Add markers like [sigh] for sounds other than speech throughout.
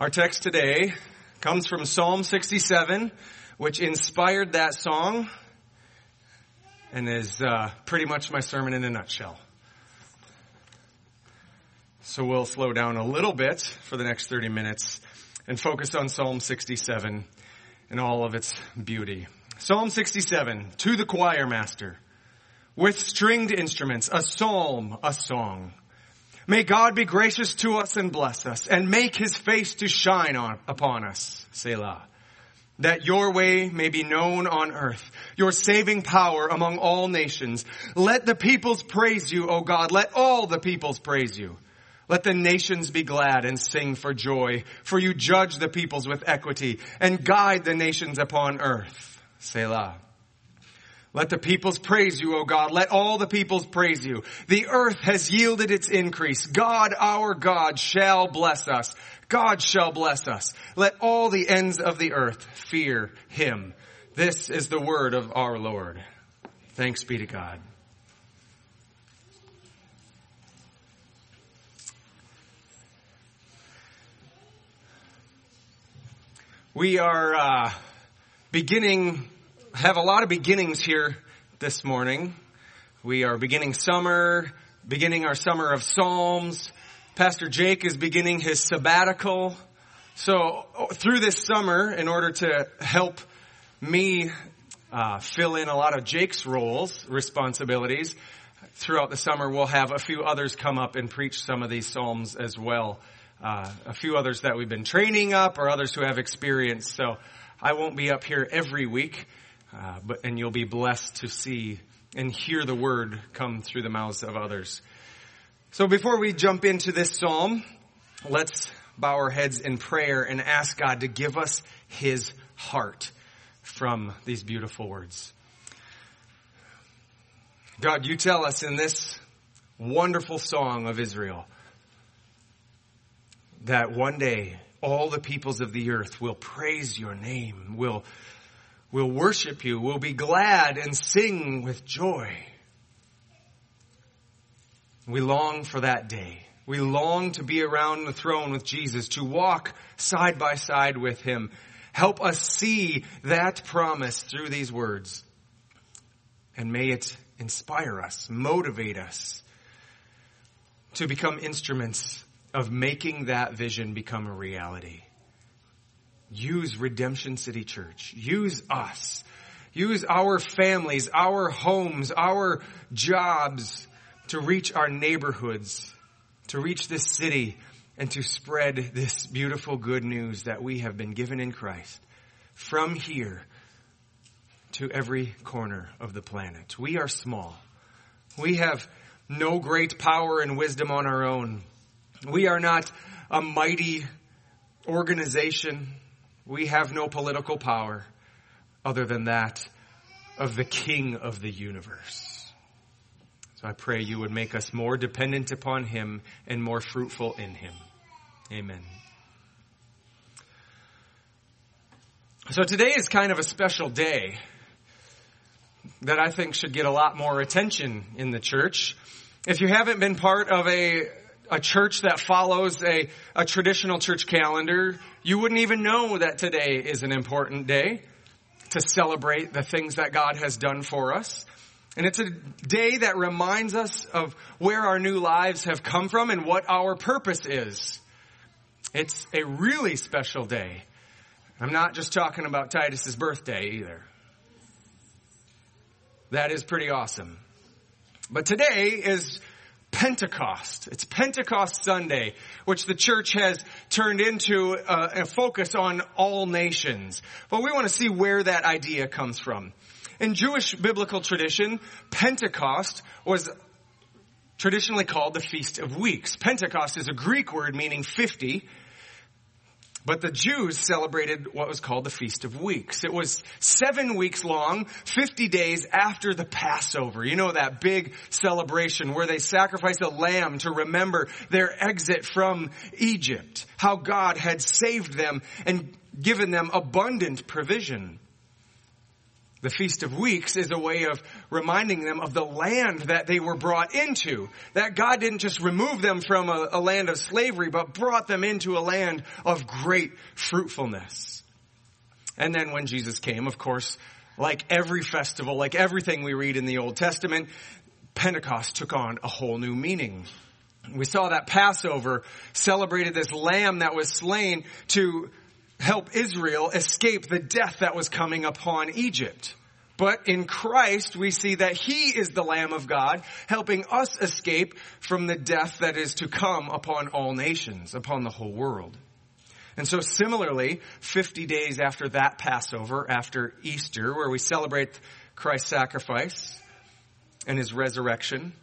Our text today comes from Psalm 67, which inspired that song and is uh, pretty much my sermon in a nutshell. So we'll slow down a little bit for the next 30 minutes and focus on Psalm 67 and all of its beauty. Psalm 67, to the choir master, with stringed instruments, a psalm, a song. May God be gracious to us and bless us, and make his face to shine on, upon us. Selah. That your way may be known on earth, your saving power among all nations. Let the peoples praise you, O God. Let all the peoples praise you. Let the nations be glad and sing for joy, for you judge the peoples with equity and guide the nations upon earth. Selah. Let the peoples praise you, O God. Let all the peoples praise you. The earth has yielded its increase. God, our God, shall bless us. God shall bless us. Let all the ends of the earth fear him. This is the word of our Lord. Thanks be to God. We are uh, beginning, have a lot of beginnings here this morning. We are beginning summer, beginning our summer of Psalms. Pastor Jake is beginning his sabbatical. So through this summer, in order to help me uh, fill in a lot of Jake's roles, responsibilities, throughout the summer, we'll have a few others come up and preach some of these Psalms as well uh, a few others that we've been training up or others who have experience. So I won't be up here every week, uh, but and you'll be blessed to see and hear the word come through the mouths of others. So before we jump into this psalm, let's bow our heads in prayer and ask God to give us His heart from these beautiful words. God, you tell us in this wonderful song of Israel that one day all the peoples of the earth will praise your name, will, will worship you, We'll be glad and sing with joy. We long for that day. We long to be around the throne with Jesus, to walk side by side with Him. Help us see that promise through these words. And may it inspire us, motivate us to become instruments of making that vision become a reality. Use Redemption City Church. Use us. Use our families, our homes, our jobs to reach our neighborhoods, to reach this city, and to spread this beautiful good news that we have been given in Christ from here to every corner of the planet. We are small. We have no great power and wisdom on our own. We are not a mighty organization. We have no political power other than that of the King of the universe. So I pray you would make us more dependent upon Him and more fruitful in Him. Amen. So today is kind of a special day that I think should get a lot more attention in the church. If you haven't been part of a a church that follows a, a traditional church calendar, you wouldn't even know that today is an important day to celebrate the things that God has done for us. And it's a day that reminds us of where our new lives have come from and what our purpose is. It's a really special day. I'm not just talking about Titus's birthday either. That is pretty awesome. But today is Pentecost. It's Pentecost Sunday, which the church has turned into a, a, focus on all nations. But we want to see where that idea comes from. In Jewish biblical tradition, Pentecost was traditionally called the Feast of Weeks. Pentecost is a Greek word meaning 50, but the Jews celebrated what was called the Feast of Weeks. It was seven weeks long, 50 days after the Passover. You know that big celebration where they sacrificed a lamb to remember their exit from Egypt. How God had saved them and given them abundant provision. The Feast of Weeks is a way of reminding them of the land that they were brought into. That God didn't just remove them from a, a land of slavery, but brought them into a land of great fruitfulness. And then when Jesus came, of course, like every festival, like everything we read in the Old Testament, Pentecost took on a whole new meaning. We saw that Passover celebrated this lamb that was slain to help Israel escape the death that was coming upon Egypt. But in Christ, we see that He is the Lamb of God, helping us escape from the death that is to come upon all nations, upon the whole world. And so similarly, 50 days after that Passover, after Easter, where we celebrate Christ's sacrifice and His resurrection,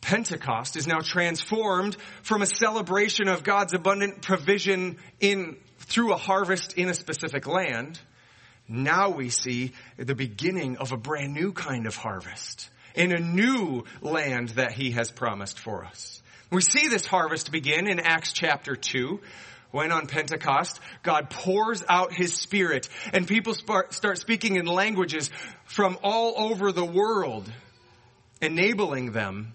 Pentecost is now transformed from a celebration of God's abundant provision in, through a harvest in a specific land now we see the beginning of a brand new kind of harvest in a new land that he has promised for us. We see this harvest begin in Acts chapter 2 when on Pentecost, God pours out His Spirit and people start speaking in languages from all over the world, enabling them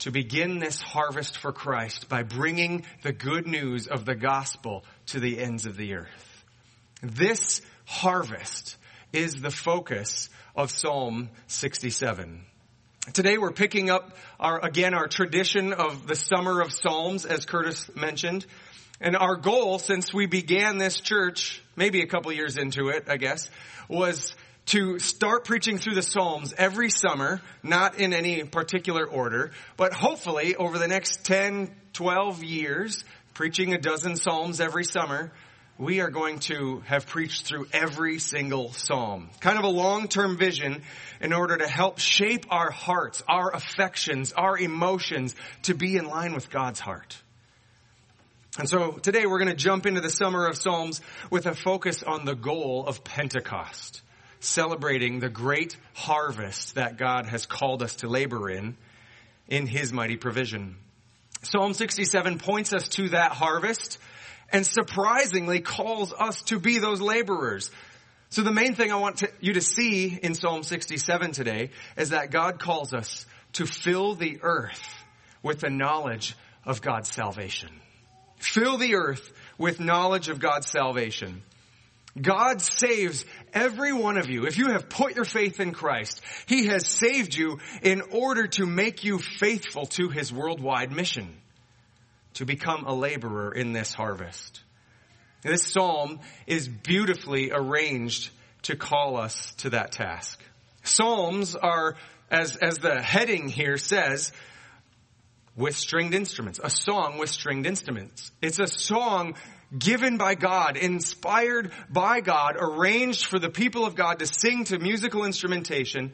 to begin this harvest for Christ by bringing the good news of the gospel to the ends of the earth. This harvest is the focus of Psalm 67. Today we're picking up our, again, our tradition of the summer of Psalms, as Curtis mentioned. And our goal since we began this church, maybe a couple years into it, I guess, was to start preaching through the Psalms every summer, not in any particular order, but hopefully over the next 10, 12 years, preaching a dozen Psalms every summer, we are going to have preached through every single psalm. Kind of a long-term vision in order to help shape our hearts, our affections, our emotions to be in line with God's heart. And so today we're going to jump into the summer of Psalms with a focus on the goal of Pentecost, celebrating the great harvest that God has called us to labor in, in His mighty provision. Psalm 67 points us to that harvest and surprisingly calls us to be those laborers. So the main thing I want to, you to see in Psalm 67 today is that God calls us to fill the earth with the knowledge of God's salvation. Fill the earth with knowledge of God's salvation. God saves every one of you. If you have put your faith in Christ, He has saved you in order to make you faithful to His worldwide mission to become a laborer in this harvest. This psalm is beautifully arranged to call us to that task. Psalms are, as, as the heading here says, with stringed instruments. A song with stringed instruments. It's a song given by God, inspired by God, arranged for the people of God to sing to musical instrumentation.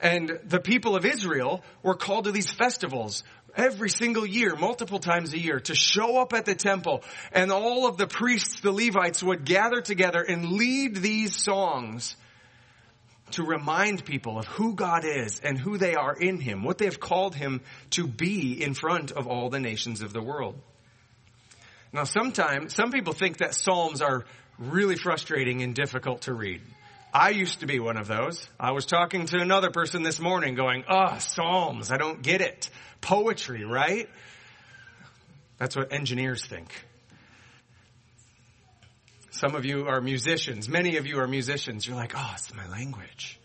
And the people of Israel were called to these festivals every single year, multiple times a year, to show up at the temple and all of the priests, the Levites would gather together and lead these songs to remind people of who God is and who they are in Him, what they have called Him to be in front of all the nations of the world. Now sometimes, some people think that Psalms are really frustrating and difficult to read. I used to be one of those. I was talking to another person this morning going, oh, Psalms, I don't get it poetry, right? That's what engineers think. Some of you are musicians. Many of you are musicians. You're like, oh, it's my language.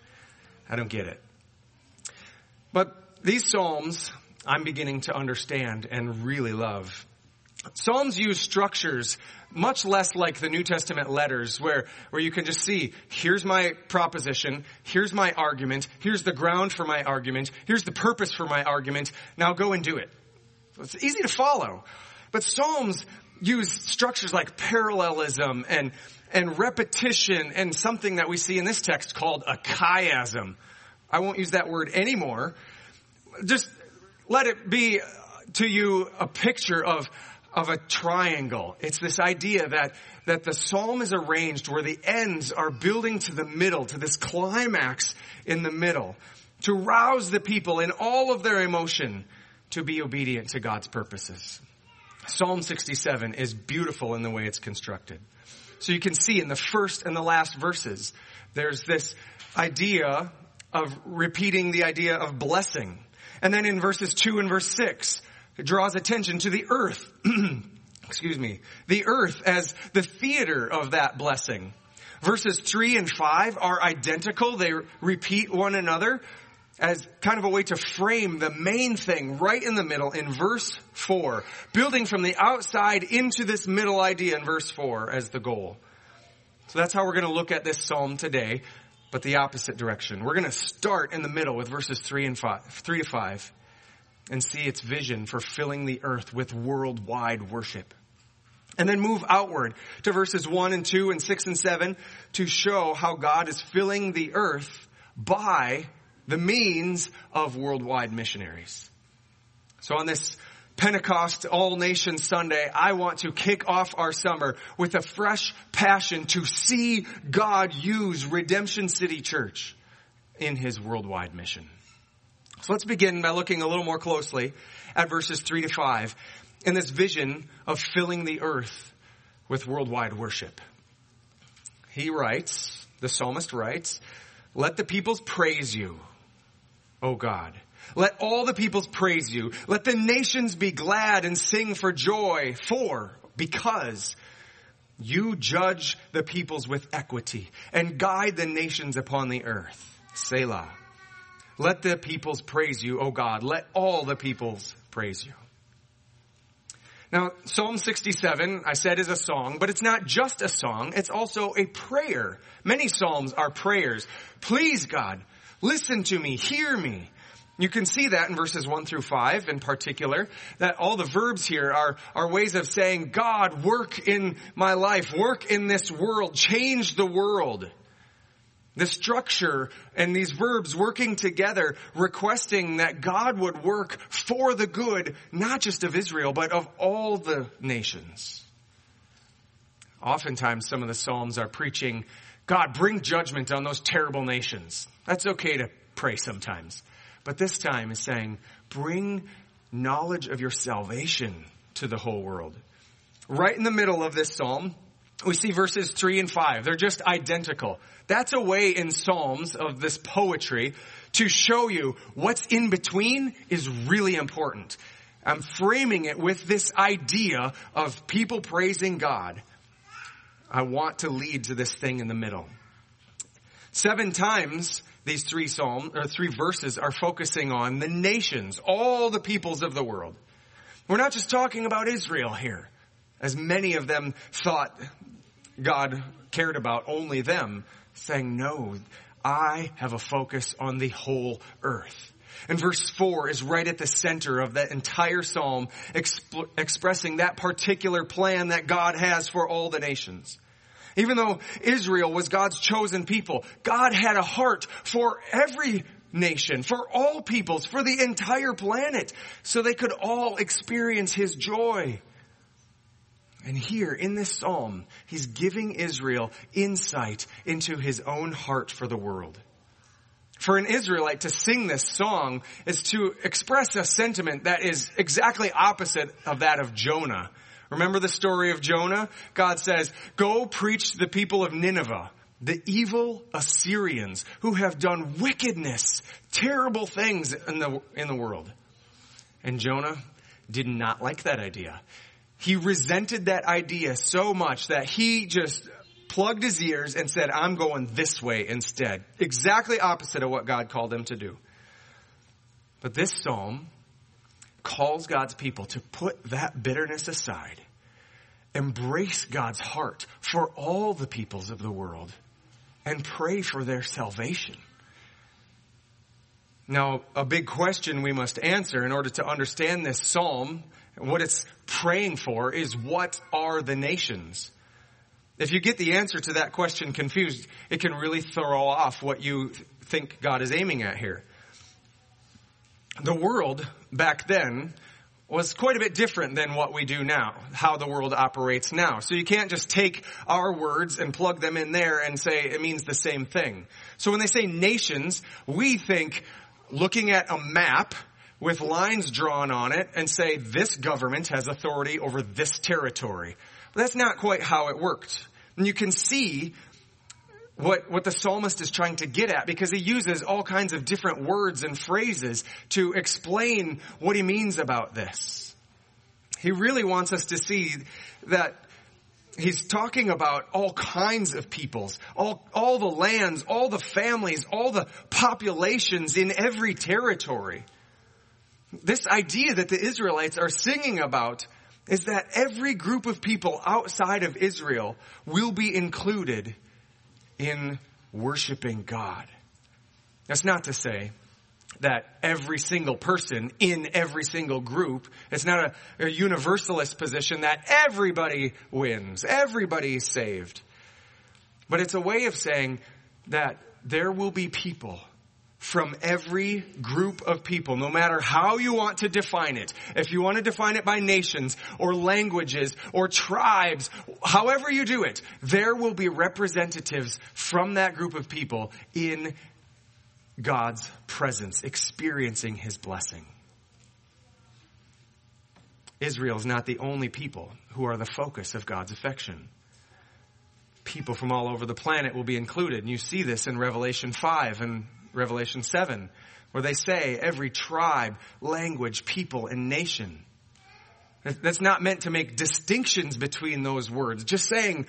I don't get it. But these Psalms, I'm beginning to understand and really love. Psalms use structures much less like the New Testament letters where, where you can just see, here's my proposition, here's my argument, here's the ground for my argument, here's the purpose for my argument, now go and do it. It's easy to follow. But Psalms use structures like parallelism and, and repetition and something that we see in this text called a chiasm. I won't use that word anymore. Just let it be to you a picture of of a triangle. It's this idea that, that the psalm is arranged where the ends are building to the middle, to this climax in the middle, to rouse the people in all of their emotion to be obedient to God's purposes. Psalm 67 is beautiful in the way it's constructed. So you can see in the first and the last verses, there's this idea of repeating the idea of blessing. And then in verses 2 and verse 6, it draws attention to the earth. [clears throat] excuse me, the earth as the theater of that blessing. Verses 3 and 5 are identical. They repeat one another as kind of a way to frame the main thing right in the middle in verse 4, building from the outside into this middle idea in verse 4 as the goal. So that's how we're going to look at this psalm today, but the opposite direction. We're going to start in the middle with verses 3 and 5, 3 to 5 and see its vision for filling the earth with worldwide worship. And then move outward to verses 1 and 2 and 6 and 7 to show how God is filling the earth by the means of worldwide missionaries. So on this Pentecost All Nations Sunday, I want to kick off our summer with a fresh passion to see God use Redemption City Church in His worldwide mission. So let's begin by looking a little more closely at verses 3 to 5 in this vision of filling the earth with worldwide worship. He writes, the psalmist writes, let the peoples praise you, O God. Let all the peoples praise you. Let the nations be glad and sing for joy, for, because you judge the peoples with equity and guide the nations upon the earth. Selah. Let the peoples praise you, O God. Let all the peoples praise you. Now, Psalm 67, I said, is a song, but it's not just a song, it's also a prayer. Many Psalms are prayers. Please, God, listen to me, hear me. You can see that in verses 1 through 5 in particular, that all the verbs here are, are ways of saying, God, work in my life, work in this world, change the world. The structure and these verbs working together, requesting that God would work for the good, not just of Israel, but of all the nations. Oftentimes some of the Psalms are preaching, God, bring judgment on those terrible nations. That's okay to pray sometimes. But this time is saying, bring knowledge of your salvation to the whole world. Right in the middle of this Psalm, we see verses 3 and 5. They're just identical. That's a way in Psalms of this poetry to show you what's in between is really important. I'm framing it with this idea of people praising God. I want to lead to this thing in the middle. Seven times these three psalms or three verses are focusing on the nations, all the peoples of the world. We're not just talking about Israel here, as many of them thought God cared about only them, saying, no, I have a focus on the whole earth. And verse 4 is right at the center of that entire psalm, exp- expressing that particular plan that God has for all the nations. Even though Israel was God's chosen people, God had a heart for every nation, for all peoples, for the entire planet, so they could all experience His joy. And here in this psalm, he's giving Israel insight into his own heart for the world. For an Israelite to sing this song is to express a sentiment that is exactly opposite of that of Jonah. Remember the story of Jonah? God says, go preach to the people of Nineveh, the evil Assyrians who have done wickedness, terrible things in the, in the world. And Jonah did not like that idea. He resented that idea so much that he just plugged his ears and said, I'm going this way instead. Exactly opposite of what God called him to do. But this psalm calls God's people to put that bitterness aside, embrace God's heart for all the peoples of the world, and pray for their salvation. Now, a big question we must answer in order to understand this psalm what it's praying for is what are the nations? If you get the answer to that question confused, it can really throw off what you think God is aiming at here. The world back then was quite a bit different than what we do now, how the world operates now. So you can't just take our words and plug them in there and say it means the same thing. So when they say nations, we think looking at a map with lines drawn on it and say this government has authority over this territory. But that's not quite how it worked. And you can see what, what the psalmist is trying to get at because he uses all kinds of different words and phrases to explain what he means about this. He really wants us to see that he's talking about all kinds of peoples, all, all the lands, all the families, all the populations in every territory. This idea that the Israelites are singing about is that every group of people outside of Israel will be included in worshiping God. That's not to say that every single person in every single group, it's not a, a universalist position that everybody wins, everybody's saved. But it's a way of saying that there will be people from every group of people, no matter how you want to define it. If you want to define it by nations or languages or tribes, however you do it, there will be representatives from that group of people in God's presence, experiencing His blessing. Israel is not the only people who are the focus of God's affection. People from all over the planet will be included. And you see this in Revelation 5 and Revelation 7, where they say every tribe, language, people, and nation. That's not meant to make distinctions between those words. Just saying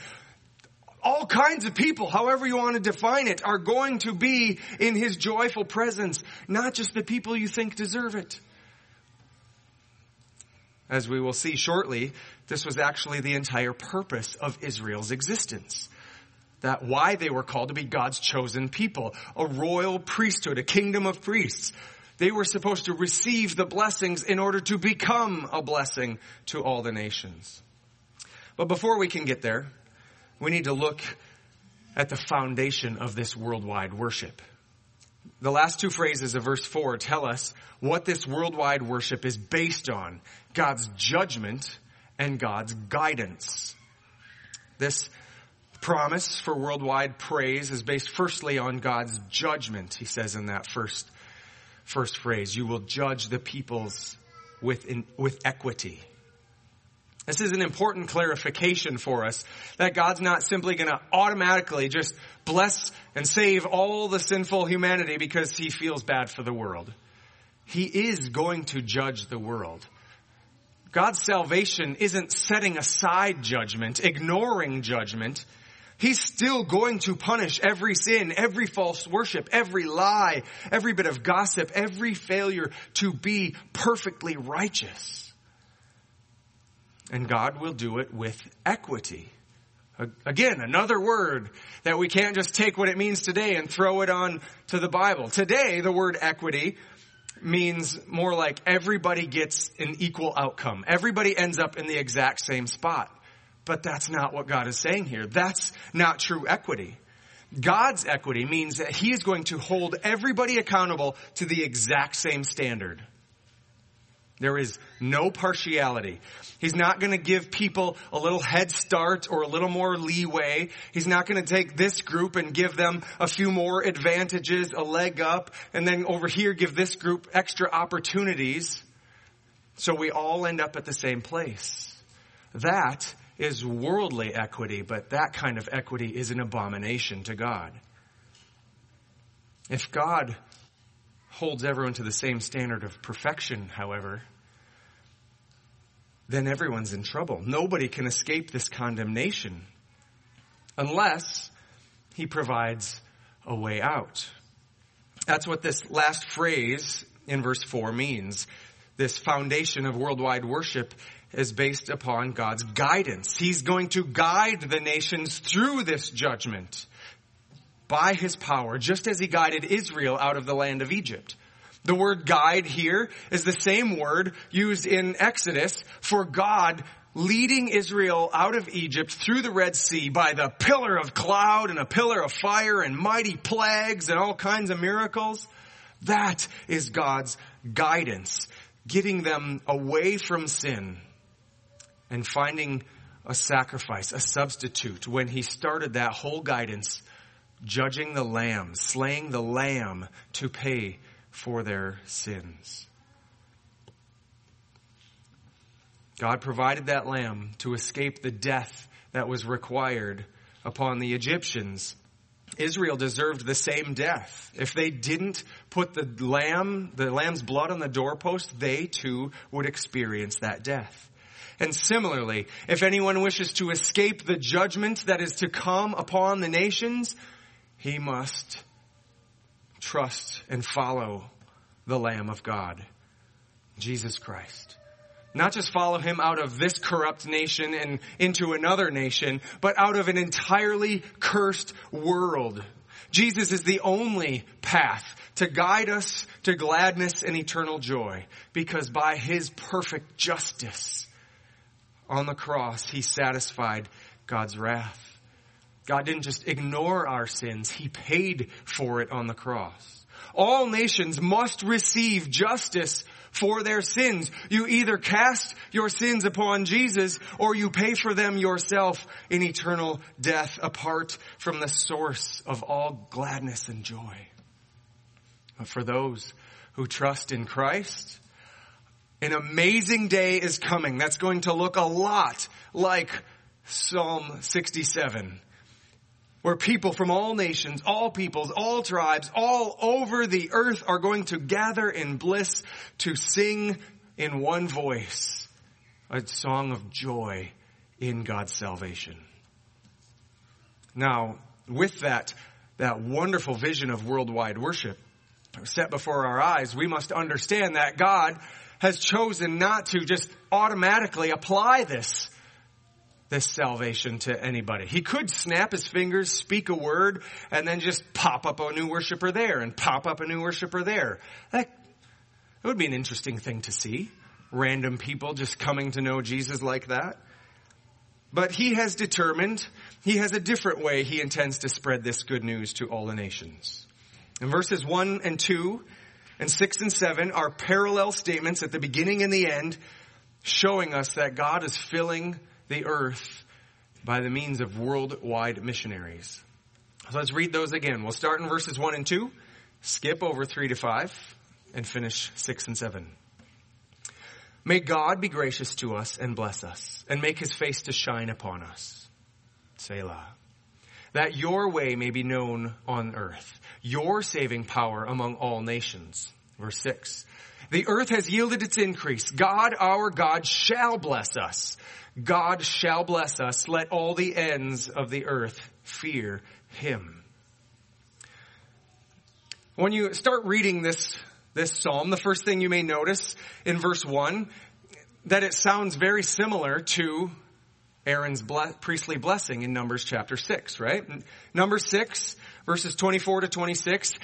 all kinds of people, however you want to define it, are going to be in his joyful presence, not just the people you think deserve it. As we will see shortly, this was actually the entire purpose of Israel's existence that why they were called to be God's chosen people, a royal priesthood, a kingdom of priests. They were supposed to receive the blessings in order to become a blessing to all the nations. But before we can get there, we need to look at the foundation of this worldwide worship. The last two phrases of verse 4 tell us what this worldwide worship is based on God's judgment and God's guidance. This promise for worldwide praise is based firstly on God's judgment, he says in that first, first phrase. You will judge the peoples with, in, with equity. This is an important clarification for us that God's not simply going to automatically just bless and save all the sinful humanity because he feels bad for the world. He is going to judge the world. God's salvation isn't setting aside judgment, ignoring judgment. He's still going to punish every sin, every false worship, every lie, every bit of gossip, every failure to be perfectly righteous. And God will do it with equity. Again, another word that we can't just take what it means today and throw it on to the Bible. Today, the word equity means more like everybody gets an equal outcome. Everybody ends up in the exact same spot. But that's not what God is saying here. That's not true equity. God's equity means that He is going to hold everybody accountable to the exact same standard. There is no partiality. He's not going to give people a little head start or a little more leeway. He's not going to take this group and give them a few more advantages, a leg up, and then over here give this group extra opportunities. So we all end up at the same place. That is worldly equity, but that kind of equity is an abomination to God. If God holds everyone to the same standard of perfection, however, then everyone's in trouble. Nobody can escape this condemnation unless he provides a way out. That's what this last phrase in verse 4 means. This foundation of worldwide worship is based upon God's guidance. He's going to guide the nations through this judgment by his power, just as he guided Israel out of the land of Egypt. The word guide here is the same word used in Exodus for God leading Israel out of Egypt through the Red Sea by the pillar of cloud and a pillar of fire and mighty plagues and all kinds of miracles. That is God's guidance, getting them away from sin and finding a sacrifice, a substitute, when he started that whole guidance, judging the lamb, slaying the lamb to pay for their sins. God provided that lamb to escape the death that was required upon the Egyptians Israel deserved the same death. If they didn't put the lamb, the lamb's blood on the doorpost, they too would experience that death. And similarly, if anyone wishes to escape the judgment that is to come upon the nations, he must trust and follow the Lamb of God, Jesus Christ. Not just follow him out of this corrupt nation and into another nation, but out of an entirely cursed world. Jesus is the only path to guide us to gladness and eternal joy because by his perfect justice on the cross, he satisfied God's wrath. God didn't just ignore our sins, he paid for it on the cross. All nations must receive justice for their sins. You either cast your sins upon Jesus or you pay for them yourself in eternal death apart from the source of all gladness and joy. But for those who trust in Christ, an amazing day is coming that's going to look a lot like Psalm 67 where people from all nations, all peoples, all tribes, all over the earth are going to gather in bliss to sing in one voice a song of joy in God's salvation. Now, with that, that wonderful vision of worldwide worship set before our eyes, we must understand that God has chosen not to just automatically apply this this salvation to anybody. He could snap his fingers, speak a word, and then just pop up a new worshiper there and pop up a new worshiper there. That, that would be an interesting thing to see. Random people just coming to know Jesus like that. But he has determined, he has a different way he intends to spread this good news to all the nations. In verses 1 and 2 and 6 and 7 are parallel statements at the beginning and the end showing us that God is filling the earth by the means of worldwide missionaries. So let's read those again. We'll start in verses 1 and 2, skip over 3 to 5, and finish 6 and 7. May God be gracious to us and bless us, and make his face to shine upon us. Selah. That your way may be known on earth, your saving power among all nations. Verse 6. The earth has yielded its increase. God, our God, shall bless us. God shall bless us. Let all the ends of the earth fear him. When you start reading this, this psalm, the first thing you may notice in verse 1, that it sounds very similar to Aaron's ble- priestly blessing in Numbers chapter 6, right? Number 6, verses 24 to 26,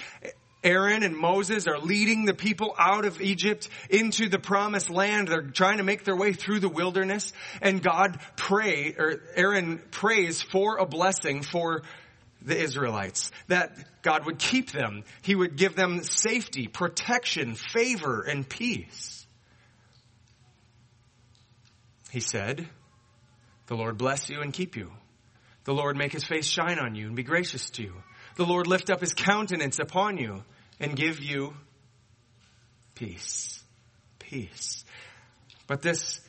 Aaron and Moses are leading the people out of Egypt into the promised land. They're trying to make their way through the wilderness and God pray, or Aaron prays for a blessing for the Israelites, that God would keep them. He would give them safety, protection, favor, and peace. He said, the Lord bless you and keep you. The Lord make his face shine on you and be gracious to you. The Lord lift up his countenance upon you and give you peace. Peace. But this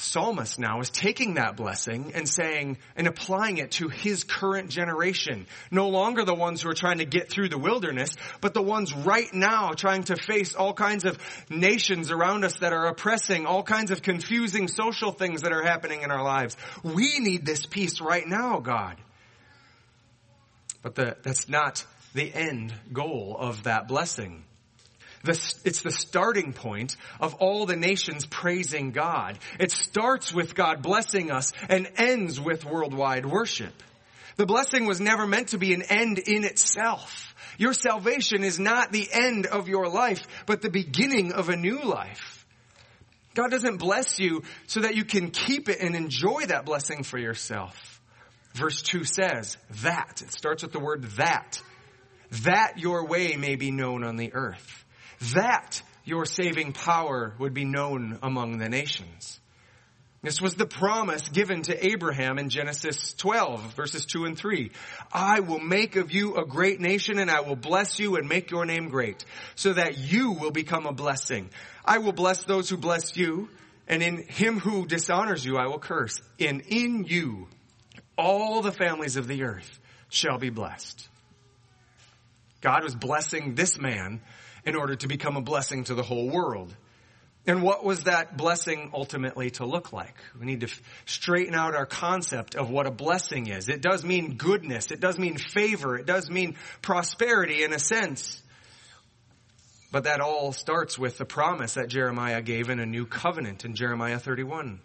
psalmist now is taking that blessing and saying and applying it to his current generation. No longer the ones who are trying to get through the wilderness, but the ones right now trying to face all kinds of nations around us that are oppressing, all kinds of confusing social things that are happening in our lives. We need this peace right now, God. But the, that's not the end goal of that blessing. It's the starting point of all the nations praising God. It starts with God blessing us and ends with worldwide worship. The blessing was never meant to be an end in itself. Your salvation is not the end of your life, but the beginning of a new life. God doesn't bless you so that you can keep it and enjoy that blessing for yourself. Verse 2 says, that. It starts with the word that that your way may be known on the earth, that your saving power would be known among the nations. This was the promise given to Abraham in Genesis 12 verses 2 and 3. I will make of you a great nation and I will bless you and make your name great so that you will become a blessing. I will bless those who bless you and in him who dishonors you I will curse. And in you all the families of the earth shall be blessed. God was blessing this man in order to become a blessing to the whole world. And what was that blessing ultimately to look like? We need to straighten out our concept of what a blessing is. It does mean goodness. It does mean favor. It does mean prosperity in a sense. But that all starts with the promise that Jeremiah gave in a new covenant in Jeremiah 31.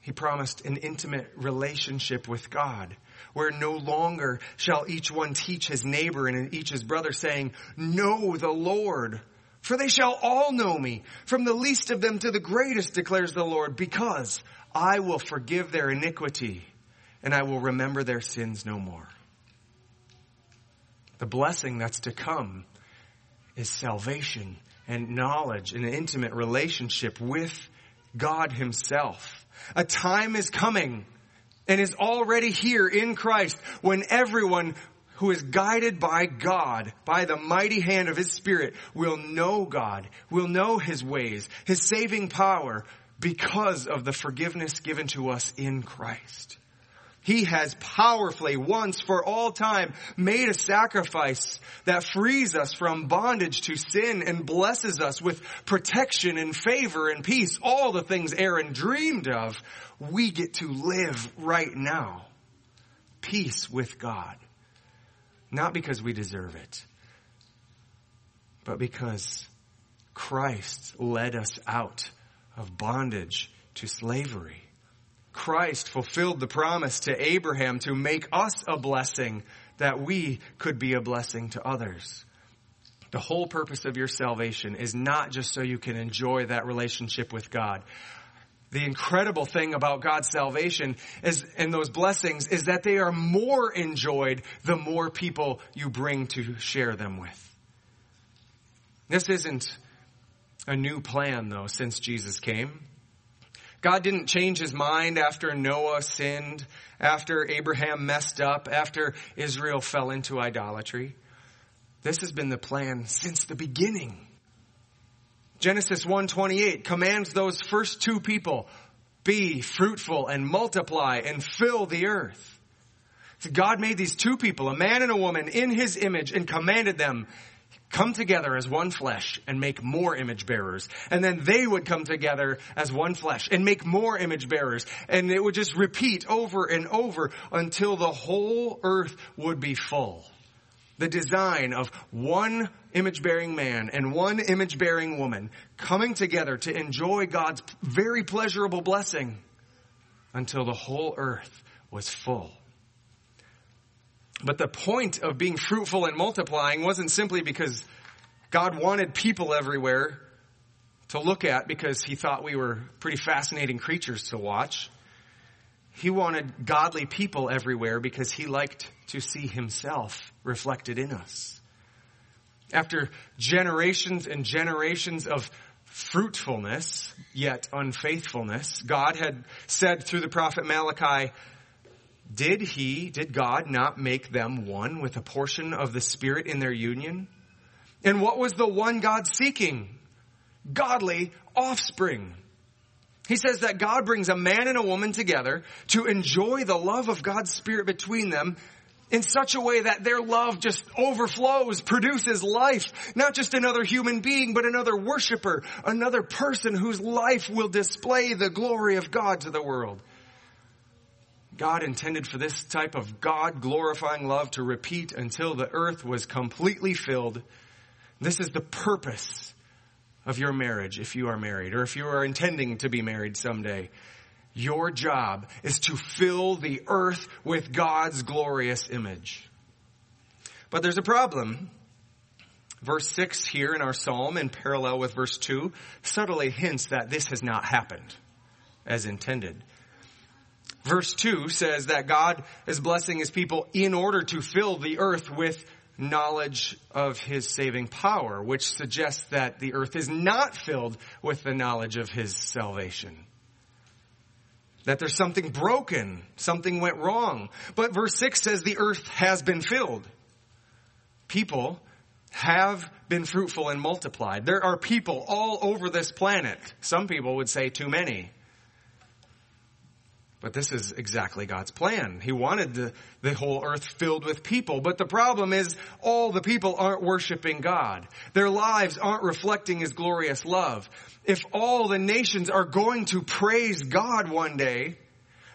He promised an intimate relationship with God where no longer shall each one teach his neighbor and each his brother saying, know the Lord for they shall all know me, from the least of them to the greatest, declares the Lord, because I will forgive their iniquity and I will remember their sins no more. The blessing that's to come is salvation and knowledge and an intimate relationship with God himself. A time is coming and is already here in Christ when everyone who is guided by God, by the mighty hand of His Spirit, will know God, will know His ways, His saving power, because of the forgiveness given to us in Christ. He has powerfully, once for all time, made a sacrifice that frees us from bondage to sin and blesses us with protection and favor and peace. All the things Aaron dreamed of, we get to live right now. Peace with God. Not because we deserve it, but because Christ led us out of bondage to slavery. Christ fulfilled the promise to Abraham to make us a blessing that we could be a blessing to others. The whole purpose of your salvation is not just so you can enjoy that relationship with God, the incredible thing about God's salvation is, and those blessings is that they are more enjoyed the more people you bring to share them with. This isn't a new plan though since Jesus came. God didn't change his mind after Noah sinned, after Abraham messed up, after Israel fell into idolatry. This has been the plan since the beginning. Genesis 1:28 commands those first two people, be fruitful and multiply and fill the earth. So God made these two people, a man and a woman, in his image and commanded them, come together as one flesh and make more image bearers. And then they would come together as one flesh and make more image bearers. And it would just repeat over and over until the whole earth would be full the design of one image bearing man and one image bearing woman coming together to enjoy God's very pleasurable blessing until the whole earth was full. But the point of being fruitful and multiplying wasn't simply because God wanted people everywhere to look at because he thought we were pretty fascinating creatures to watch. He wanted godly people everywhere because he liked to see himself reflected in us. After generations and generations of fruitfulness, yet unfaithfulness, God had said through the prophet Malachi, did he, did God not make them one with a portion of the Spirit in their union? And what was the one God seeking? Godly offspring. He says that God brings a man and a woman together to enjoy the love of God's Spirit between them in such a way that their love just overflows, produces life. Not just another human being, but another worshiper, another person whose life will display the glory of God to the world. God intended for this type of God glorifying love to repeat until the earth was completely filled. This is the purpose of your marriage if you are married or if you are intending to be married someday. Your job is to fill the earth with God's glorious image. But there's a problem. Verse 6 here in our psalm, in parallel with verse 2, subtly hints that this has not happened as intended. Verse 2 says that God is blessing his people in order to fill the earth with knowledge of his saving power, which suggests that the earth is not filled with the knowledge of his salvation. That there's something broken, something went wrong. But verse 6 says the earth has been filled. People have been fruitful and multiplied. There are people all over this planet. Some people would say too many. But this is exactly God's plan. He wanted the, the whole earth filled with people. But the problem is all the people aren't worshiping God. Their lives aren't reflecting His glorious love. If all the nations are going to praise God one day,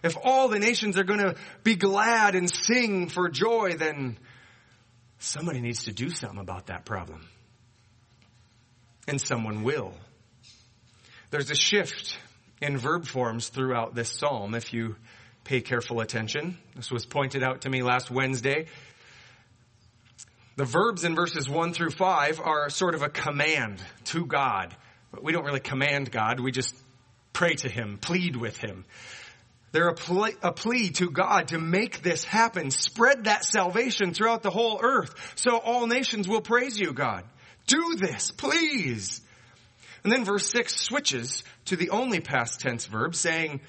if all the nations are going to be glad and sing for joy, then somebody needs to do something about that problem. And someone will. There's a shift in verb forms throughout this psalm if you pay careful attention. This was pointed out to me last Wednesday. The verbs in verses 1 through 5 are sort of a command to God. But we don't really command God, we just pray to Him, plead with Him. They're a a plea, to God to make this happen. Spread that salvation throughout the whole earth so all nations will praise you, God. Do this, please. And then verse 6 switches to the only past tense verb saying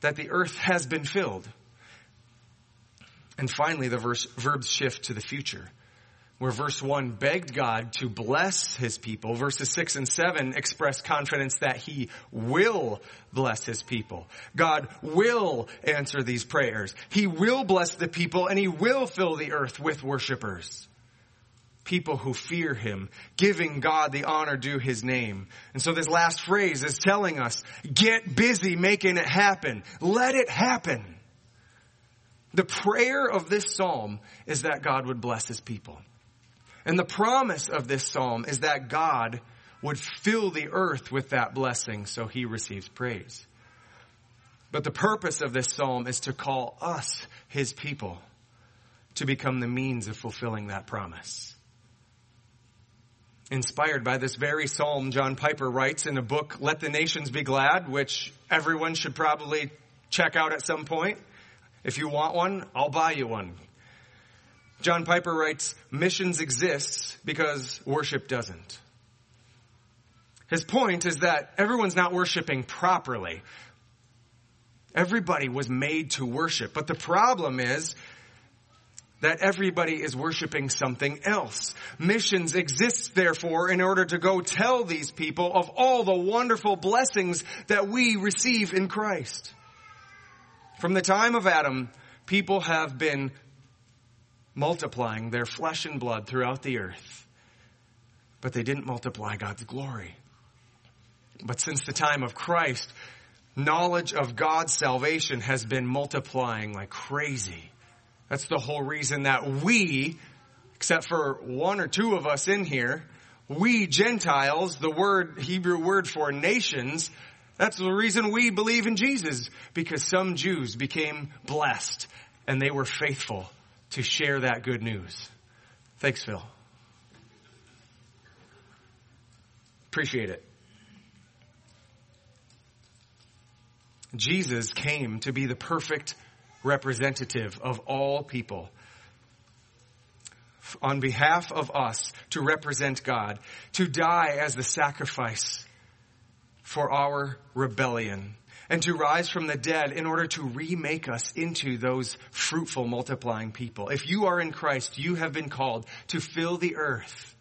that the earth has been filled. And finally, the verse, verbs shift to the future, where verse 1 begged God to bless his people. Verses 6 and 7 express confidence that he will bless his people. God will answer these prayers. He will bless the people and he will fill the earth with worshipers people who fear him, giving God the honor due his name. And so this last phrase is telling us, get busy making it happen. Let it happen. The prayer of this psalm is that God would bless his people. And the promise of this psalm is that God would fill the earth with that blessing so he receives praise. But the purpose of this psalm is to call us, his people, to become the means of fulfilling that promise. Inspired by this very psalm, John Piper writes in a book, Let the Nations Be Glad, which everyone should probably check out at some point. If you want one, I'll buy you one. John Piper writes, missions exists because worship doesn't. His point is that everyone's not worshiping properly. Everybody was made to worship. But the problem is that everybody is worshiping something else. Missions exist therefore in order to go tell these people of all the wonderful blessings that we receive in Christ. From the time of Adam, people have been multiplying their flesh and blood throughout the earth, but they didn't multiply God's glory. But since the time of Christ, knowledge of God's salvation has been multiplying like crazy. That's the whole reason that we, except for one or two of us in here, we Gentiles, the word, Hebrew word for nations, that's the reason we believe in Jesus. Because some Jews became blessed and they were faithful to share that good news. Thanks, Phil. Appreciate it. Jesus came to be the perfect representative of all people on behalf of us to represent God, to die as the sacrifice for our rebellion, and to rise from the dead in order to remake us into those fruitful, multiplying people. If you are in Christ, you have been called to fill the earth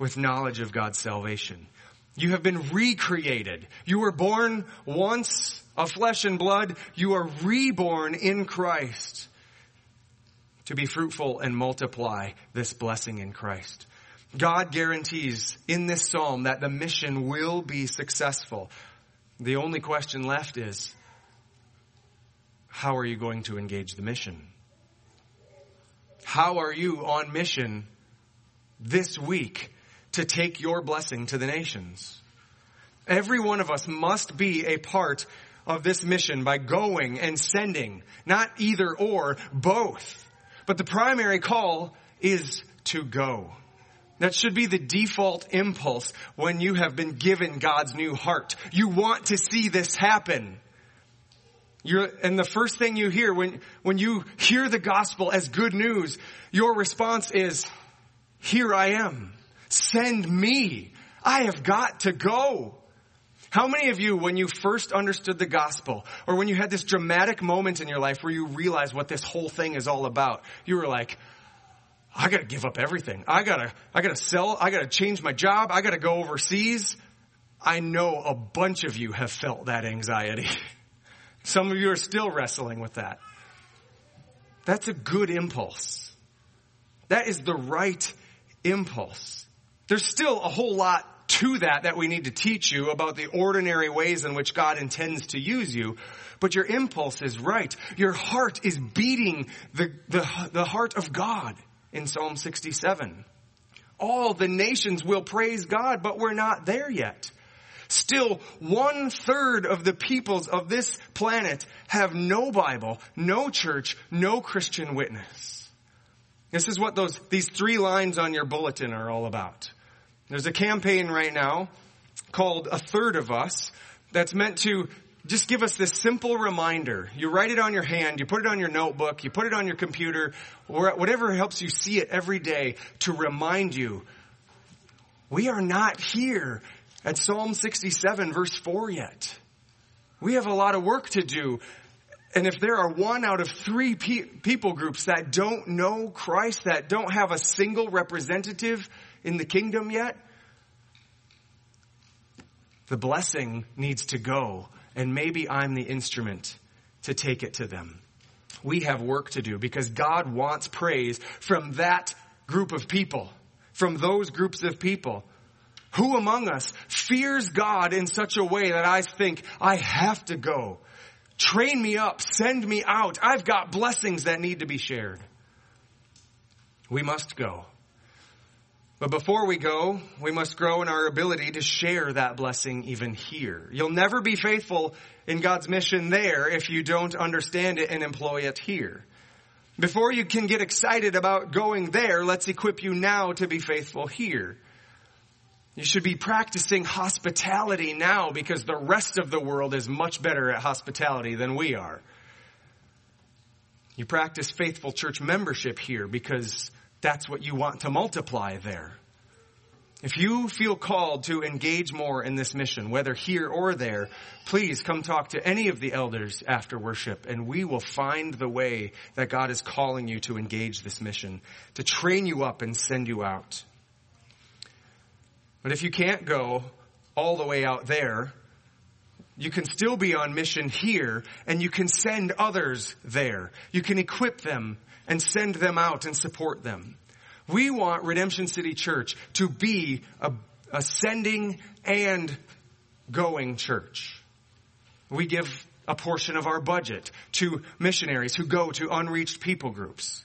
with knowledge of God's salvation. You have been recreated. You were born once of flesh and blood. You are reborn in Christ to be fruitful and multiply this blessing in Christ. God guarantees in this psalm that the mission will be successful. The only question left is, how are you going to engage the mission? How are you on mission this week to take your blessing to the nations? Every one of us must be a part of this mission by going and sending. Not either or, both. But the primary call is to go. That should be the default impulse when you have been given God's new heart. You want to see this happen. You're, and the first thing you hear when, when you hear the gospel as good news, your response is, here I am. Send me. I have got to go. How many of you, when you first understood the gospel, or when you had this dramatic moment in your life where you realized what this whole thing is all about, you were like, I gotta give up everything. I gotta, I gotta sell, I gotta change my job, I gotta go overseas. I know a bunch of you have felt that anxiety. [laughs] Some of you are still wrestling with that. That's a good impulse. That is the right impulse. There's still a whole lot to that that we need to teach you about the ordinary ways in which God intends to use you. But your impulse is right. Your heart is beating the, the, the heart of God in Psalm 67. All the nations will praise God, but we're not there yet. Still, one third of the peoples of this planet have no Bible, no church, no Christian witness. This is what those, these three lines on your bulletin are all about. There's a campaign right now called A Third of Us that's meant to just give us this simple reminder. You write it on your hand, you put it on your notebook, you put it on your computer, or whatever helps you see it every day to remind you, we are not here at Psalm 67 verse 4 yet. We have a lot of work to do. And if there are one out of three pe- people groups that don't know Christ, that don't have a single representative in the kingdom yet, the blessing needs to go, and maybe I'm the instrument to take it to them. We have work to do because God wants praise from that group of people, from those groups of people. Who among us fears God in such a way that I think I have to go? Train me up, send me out. I've got blessings that need to be shared. We must go. But before we go, we must grow in our ability to share that blessing even here. You'll never be faithful in God's mission there if you don't understand it and employ it here. Before you can get excited about going there, let's equip you now to be faithful here. You should be practicing hospitality now because the rest of the world is much better at hospitality than we are. You practice faithful church membership here because that's what you want to multiply there. If you feel called to engage more in this mission, whether here or there, please come talk to any of the elders after worship and we will find the way that God is calling you to engage this mission, to train you up and send you out. But if you can't go all the way out there, you can still be on mission here and you can send others there. You can equip them and send them out and support them. We want Redemption City Church to be a, a sending and going church. We give a portion of our budget to missionaries who go to unreached people groups.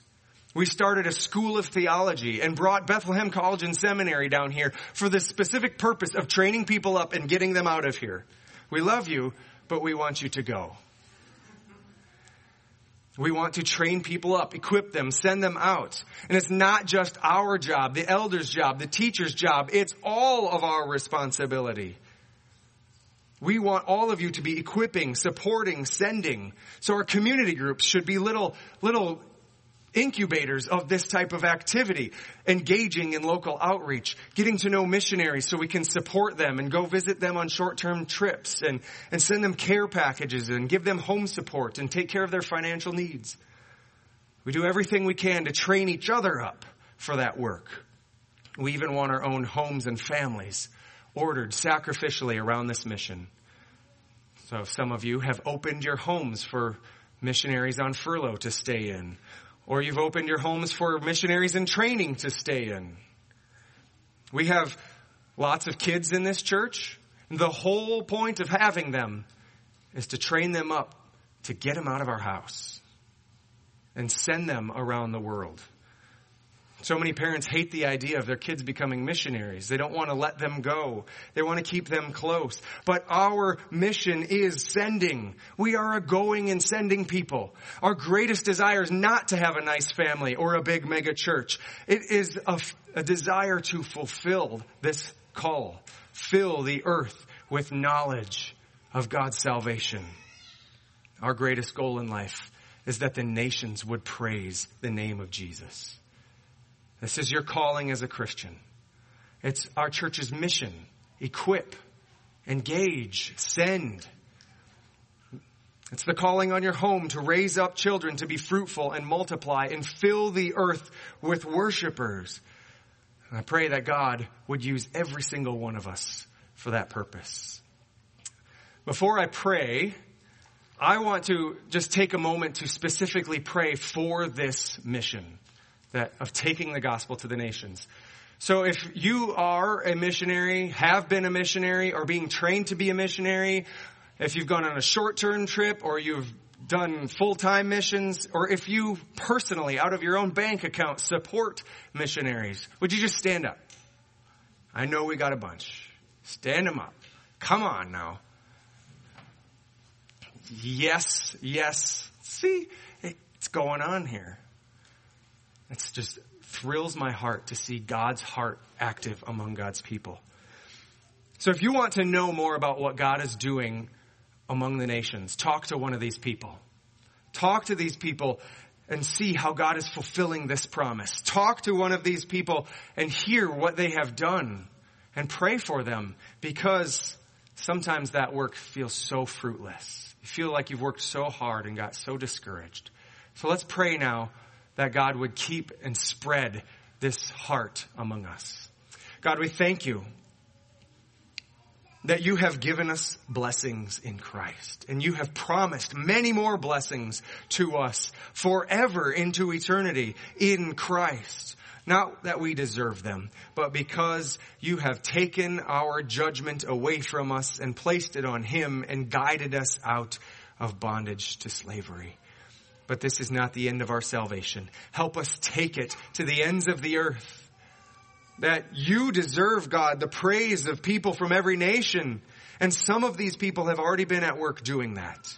We started a school of theology and brought Bethlehem College and Seminary down here for the specific purpose of training people up and getting them out of here. We love you, but we want you to go. We want to train people up, equip them, send them out. And it's not just our job, the elder's job, the teacher's job. It's all of our responsibility. We want all of you to be equipping, supporting, sending. So our community groups should be little, little incubators of this type of activity, engaging in local outreach, getting to know missionaries so we can support them and go visit them on short-term trips and, and send them care packages and give them home support and take care of their financial needs. We do everything we can to train each other up for that work. We even want our own homes and families ordered sacrificially around this mission. So some of you have opened your homes for missionaries on furlough to stay in or you've opened your homes for missionaries in training to stay in. We have lots of kids in this church. The whole point of having them is to train them up to get them out of our house and send them around the world. So many parents hate the idea of their kids becoming missionaries. They don't want to let them go. They want to keep them close. But our mission is sending. We are a going and sending people. Our greatest desire is not to have a nice family or a big mega church. It is a, a desire to fulfill this call. Fill the earth with knowledge of God's salvation. Our greatest goal in life is that the nations would praise the name of Jesus. This is your calling as a Christian. It's our church's mission. Equip, engage, send. It's the calling on your home to raise up children to be fruitful and multiply and fill the earth with worshipers. And I pray that God would use every single one of us for that purpose. Before I pray, I want to just take a moment to specifically pray for this mission that of taking the gospel to the nations. So if you are a missionary, have been a missionary, or being trained to be a missionary, if you've gone on a short-term trip or you've done full-time missions, or if you personally, out of your own bank account, support missionaries, would you just stand up? I know we got a bunch. Stand them up. Come on now. Yes, yes. See, it's going on here. It's just thrills my heart to see God's heart active among God's people. So if you want to know more about what God is doing among the nations, talk to one of these people. Talk to these people and see how God is fulfilling this promise. Talk to one of these people and hear what they have done and pray for them because sometimes that work feels so fruitless. You feel like you've worked so hard and got so discouraged. So let's pray now that God would keep and spread this heart among us. God, we thank you that you have given us blessings in Christ and you have promised many more blessings to us forever into eternity in Christ. Not that we deserve them, but because you have taken our judgment away from us and placed it on Him and guided us out of bondage to slavery. But this is not the end of our salvation. Help us take it to the ends of the earth. That you deserve, God, the praise of people from every nation. And some of these people have already been at work doing that.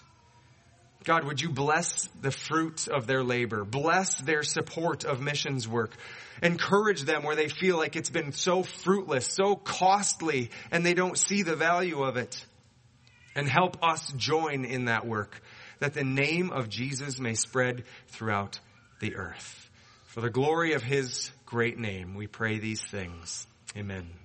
God, would you bless the fruit of their labor? Bless their support of missions work. Encourage them where they feel like it's been so fruitless, so costly, and they don't see the value of it. And help us join in that work, that the name of Jesus may spread throughout the earth. For the glory of his great name, we pray these things. Amen.